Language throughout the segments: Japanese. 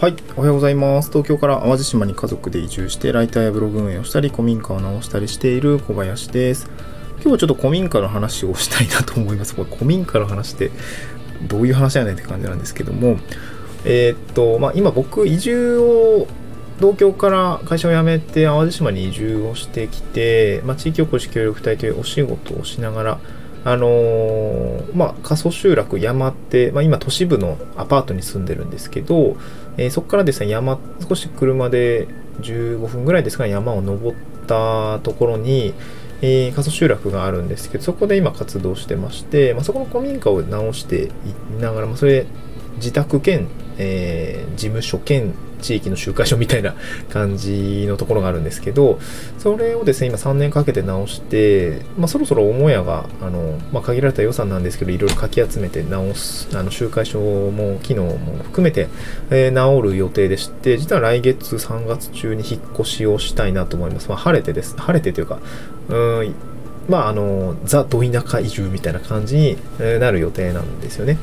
はい、おはようございます。東京から淡路島に家族で移住して、ライターやブログ運営をしたり、古民家を直したりしている小林です。今日はちょっと古民家の話をしたいなと思います。これ古民家の話ってどういう話やねんって感じなんですけども、えーっと、まあ、今僕、移住を東京から会社を辞めて淡路島に移住をしてきて、まあ、地域おこし協力隊というお仕事をしながら、あのーまあ、過疎集落山って、まあ、今都市部のアパートに住んでるんですけど、えーそこからですね山少し車で15分ぐらいですかね山を登ったところに、えー過疎集落があるんですけどそこで今活動してまして、まあ、そこの古民家を直していながら、まあ、それ自宅兼、えー事務所兼地域の集会所みたいな感じのところがあるんですけどそれをですね今3年かけて直して、まあ、そろそろ母屋があの、まあ、限られた予算なんですけどいろいろかき集めて直すあの集会所も機能も含めて、えー直る予定でして実は来月3月中に引っ越しをしたいなと思います、まあ、晴れてです。晴れてというかうんまああのザ・ど田舎移住みたいな感じになる予定なんですよね。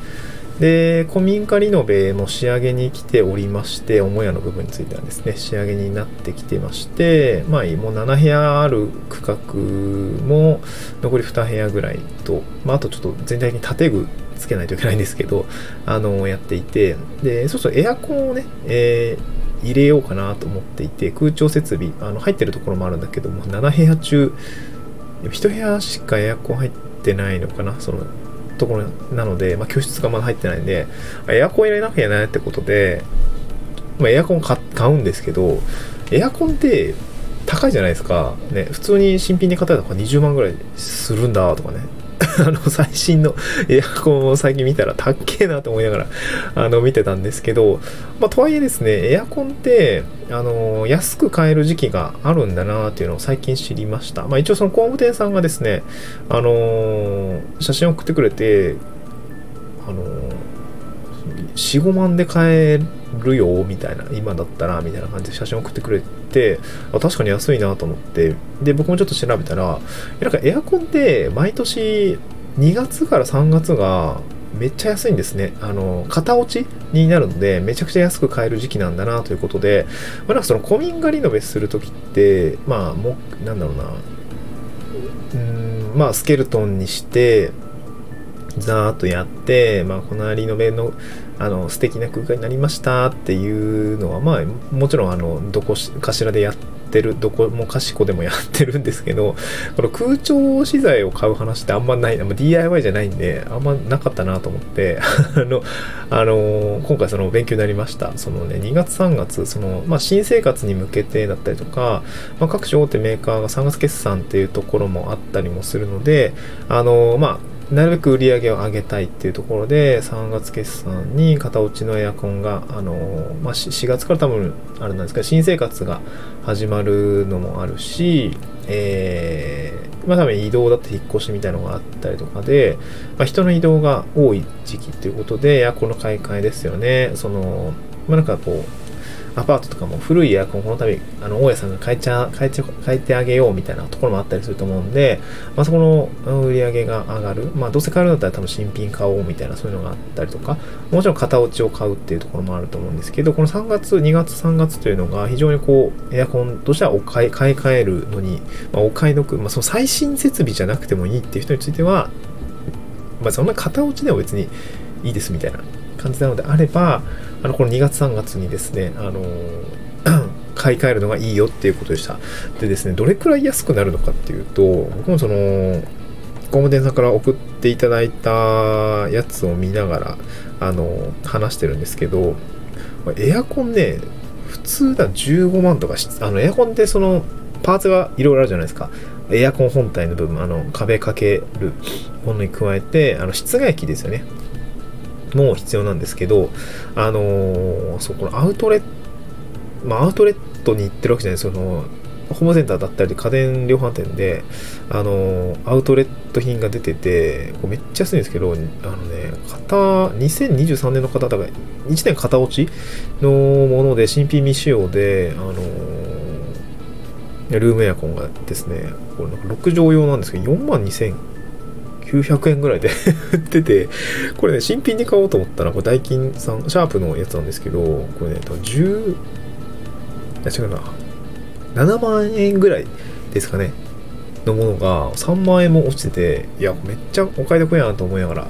で古民家リノベも仕上げに来ておりまして母屋の部分についてはですね仕上げになってきてましてまあもう7部屋ある区画も残り2部屋ぐらいと、まあ、あとちょっと全体的に建具つけないといけないんですけどあのやっていてでそうそうエアコンをね、えー入れようかなと思っていて空調設備あの入ってるところもあるんだけども7部屋中1部屋しかエアコン入ってないのかなそのところなので、まあ、居室がまだ入ってないんでエアコン入れなきゃいけないってことで、まあ、エアコン買買うんですけどエアコンって高いじゃないですか、ね、普通に新品で買ったら20万ぐらいするんだとかね。あの最新のエアコンを最近見たら高っけえなと思いながらあの見てたんですけど、まあ、とはいえですねエアコンってあの安く買える時期があるんだなっていうのを最近知りました、まあ、一応その工務店さんがですねあの写真を送ってくれてあの45万で買えるよみたいな今だったらみたいな感じで写真送ってくれてあ確かに安いなと思ってで僕もちょっと調べたらなんかエアコンって毎年2月から3月がめっちゃ安いんですね。あの、型落ちになるので、めちゃくちゃ安く買える時期なんだなということで、まあ、なんかその古民家リノベするときって、まあ、もう、なんだろうな、うん、まあ、スケルトンにして、ざーっとやって、まあ、このリノベのあの素敵な空間になりましたっていうのは、まあ、もちろんあのどこかしらでやってるどこもかしこでもやってるんですけど この空調資材を買う話ってあんまない、ま DIY じゃないんであんまなかったなと思って あの、あの今回その勉強になりました。そのね2月3月その、まあ、新生活に向けてだったりとか、まあ、各種大手メーカーが3月決算っていうところもあったりもするのであのまあなるべく売り上げを上げたいっていうところで3月決算に型落ちのエアコンがあの、まあ、4月から多分あれなんですけど新生活が始まるのもあるし、えーまあ多分移動だって引っ越しみたいのがあったりとかで、まあ、人の移動が多い時期ということでエアコンの買い替えですよね。そのまあなんかこうアパートとかも古いエアコンこの度あの大家さんが変えちゃ変えちゃ変えてあげようみたいなところもあったりすると思うんで、まあ、そこの売り上げが上がる、まあ、どうせ買えるんだったら多分新品買おうみたいなそういうのがあったりとかもちろん型落ちを買うっていうところもあると思うんですけどこの3月2月3月というのが非常にこうエアコンとしてはお買い買い替えるのに、まあ、お買い得、まあ、その最新設備じゃなくてもいいっていう人については、まあ、そんな型落ちでも別にいいですみたいな感じなのであればあのこの2月3月にですね、あの 買い替えるのがいいよっていうことでした。でですね、どれくらい安くなるのかっていうと、僕もその、工務店さんから送っていただいたやつを見ながら、あの、話してるんですけど、エアコンね、普通だ15万とかし、あの、エアコンってその、パーツがいろいろあるじゃないですか。エアコン本体の部分、あの、壁かけるものに加えて、あの、室外機ですよね。も必要なんですけど、あのーそ、このアウトレット、まあ、アウトレットに行ってるわけじゃないですその、ホームセンターだったり家電量販店で、あのーアウトレット品が出てて、こめっちゃ安いんですけど、あのね、型、2023年の型だから、1年型落ちのもので、新品未使用で、あのールームエアコンがですね、これなんか6畳用なんですけど、4万2900 900円ぐらいで 売ってて、これね、新品で買おうと思ったら、これダイキンさん、シャープのやつなんですけど、これね、10、いや違うな、7万円ぐらいですかね。のものが3万円も落ちてて、いや、めっちゃお買い得やなと思いながら。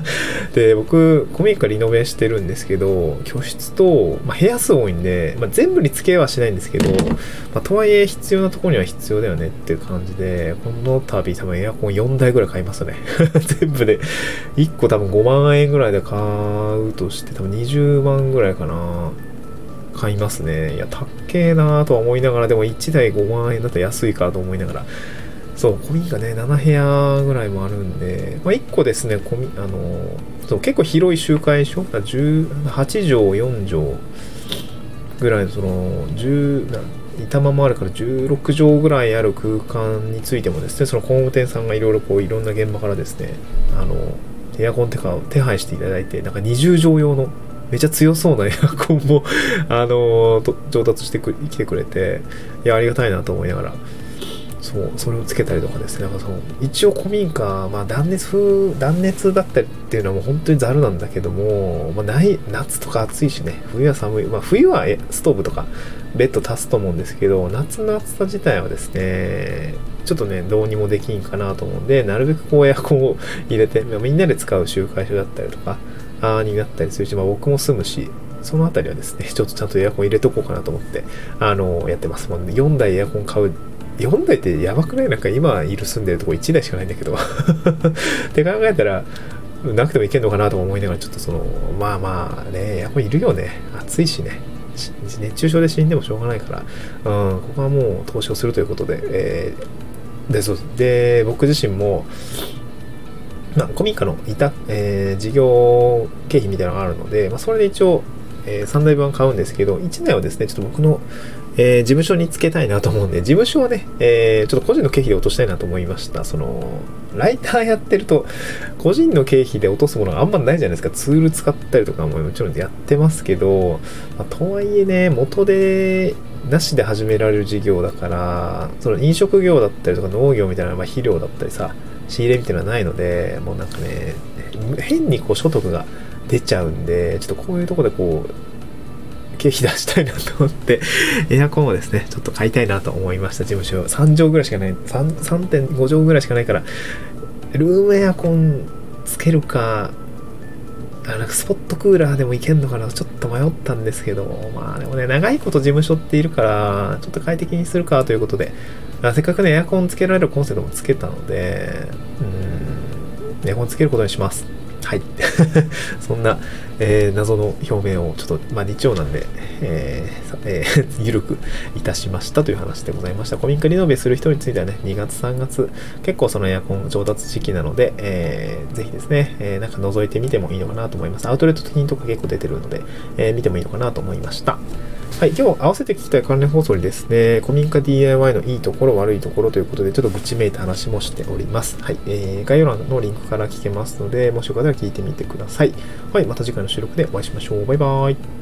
で、僕、古民家リノベしてるんですけど、居室と、まあ、部屋数多いんで、まあ、全部に付けはしないんですけど、まあ、とはいえ必要なとこには必要だよねっていう感じで、この度多分エアコン4台ぐらい買いますね。全部で、1個多分5万円ぐらいで買うとして、多分20万ぐらいかな。買いますね。いや、たっけえなーとは思いながら、でも1台5万円だったら安いかと思いながら、そう、古民家ね、7部屋ぐらいもあるんで、まあ、1個ですね、古民あのそう結構広い集会所、8畳、4畳ぐらいの、その、10、板間もあるから16畳ぐらいある空間についてもですね、その工務店さんがいろいろこう、いろんな現場からですね、あの、エアコンとかを手配していただいて、なんか20畳用のめちゃ強そうな エアコンもあの上達してきてくれて、いや、ありがたいなと思いながら、そうそれをつけたりとかですね。なんかその一応古民家、まあ、断熱風断熱だったりっていうのはもう本当にざるなんだけども、まあ、ない夏とか暑いしね。冬は寒い、まあ、冬はストーブとかベッド足すと思うんですけど夏の暑さ自体はですねちょっとねどうにもできんかなと思うんでなるべくこうエアコンを入れて、まあ、みんなで使う集会所だったりとかあになったりするし、まあ、僕も住むしそのあたりはですね、ちょっとちゃんとエアコン入れとこうかなと思って、あの、やってます。もう4台エアコン買う4台ってやばくない？なんか今いる住んでるとこ1台しかないんだけど。って考えたらなくてもいけんのかなと思いながらちょっとそのまあまあねエアコンいるよね。暑いしね。熱中症で死んでもしょうがないから、うん、ここはもう投資をするということで、えー、でそうで僕自身もまあ、古民家のいた、えー、事業経費みたいなのがあるので、まあ、それで一応、えー、3台分買うんですけど、1台はですね、ちょっと僕のえー、事務所につけたいなと思うんで、事務所はね、えー、ちょっと個人の経費で落としたいなと思いました。その、ライターやってると、個人の経費で落とすものがあんまないじゃないですか。ツール使ったりとかももちろんやってますけど、まあ、とはいえね、元で、なしで始められる事業だから、その飲食業だったりとか農業みたいな、まあ、肥料だったりさ、仕入れみたいなのはないので、もうなんかね、変にこう所得が出ちゃうんで、ちょっとこういうとこでこう、経費出したいなと思って、エアコンをですね、ちょっと買いたいなと思いました、事務所。3畳ぐらいしかない、3.5畳ぐらいしかないから、ルームエアコンつけるか、あなんかスポットクーラーでもいけんのかなちょっと迷ったんですけど、まあでもね、長いこと事務所っているから、ちょっと快適にするかということで、せっかくね、エアコンつけられるコンセントもつけたので、うん、エアコンつけることにします。はい。そんな、えー、謎の表明をちょっと、まあ、日曜なんで、えーえー、くいたしましたという話でございました。古民家リノベする人についてはね、2月3月、結構そのエアコン上達時期なので、えー、ぜひですね、えー、なんか覗いてみてもいいのかなと思います。アウトレット的にとか結構出てるので、えー、見てもいいのかなと思いました。はい、今日合わせて聞きたい関連放送にですね、古民家 DIY のいいところ、悪いところということで、ちょっと愚痴めいた話もしております。はい、えー、概要欄のリンクから聞けますので、もしよかったら聞いてみてください。はい、また次回の収録でお会いしましょう。バイバーイ。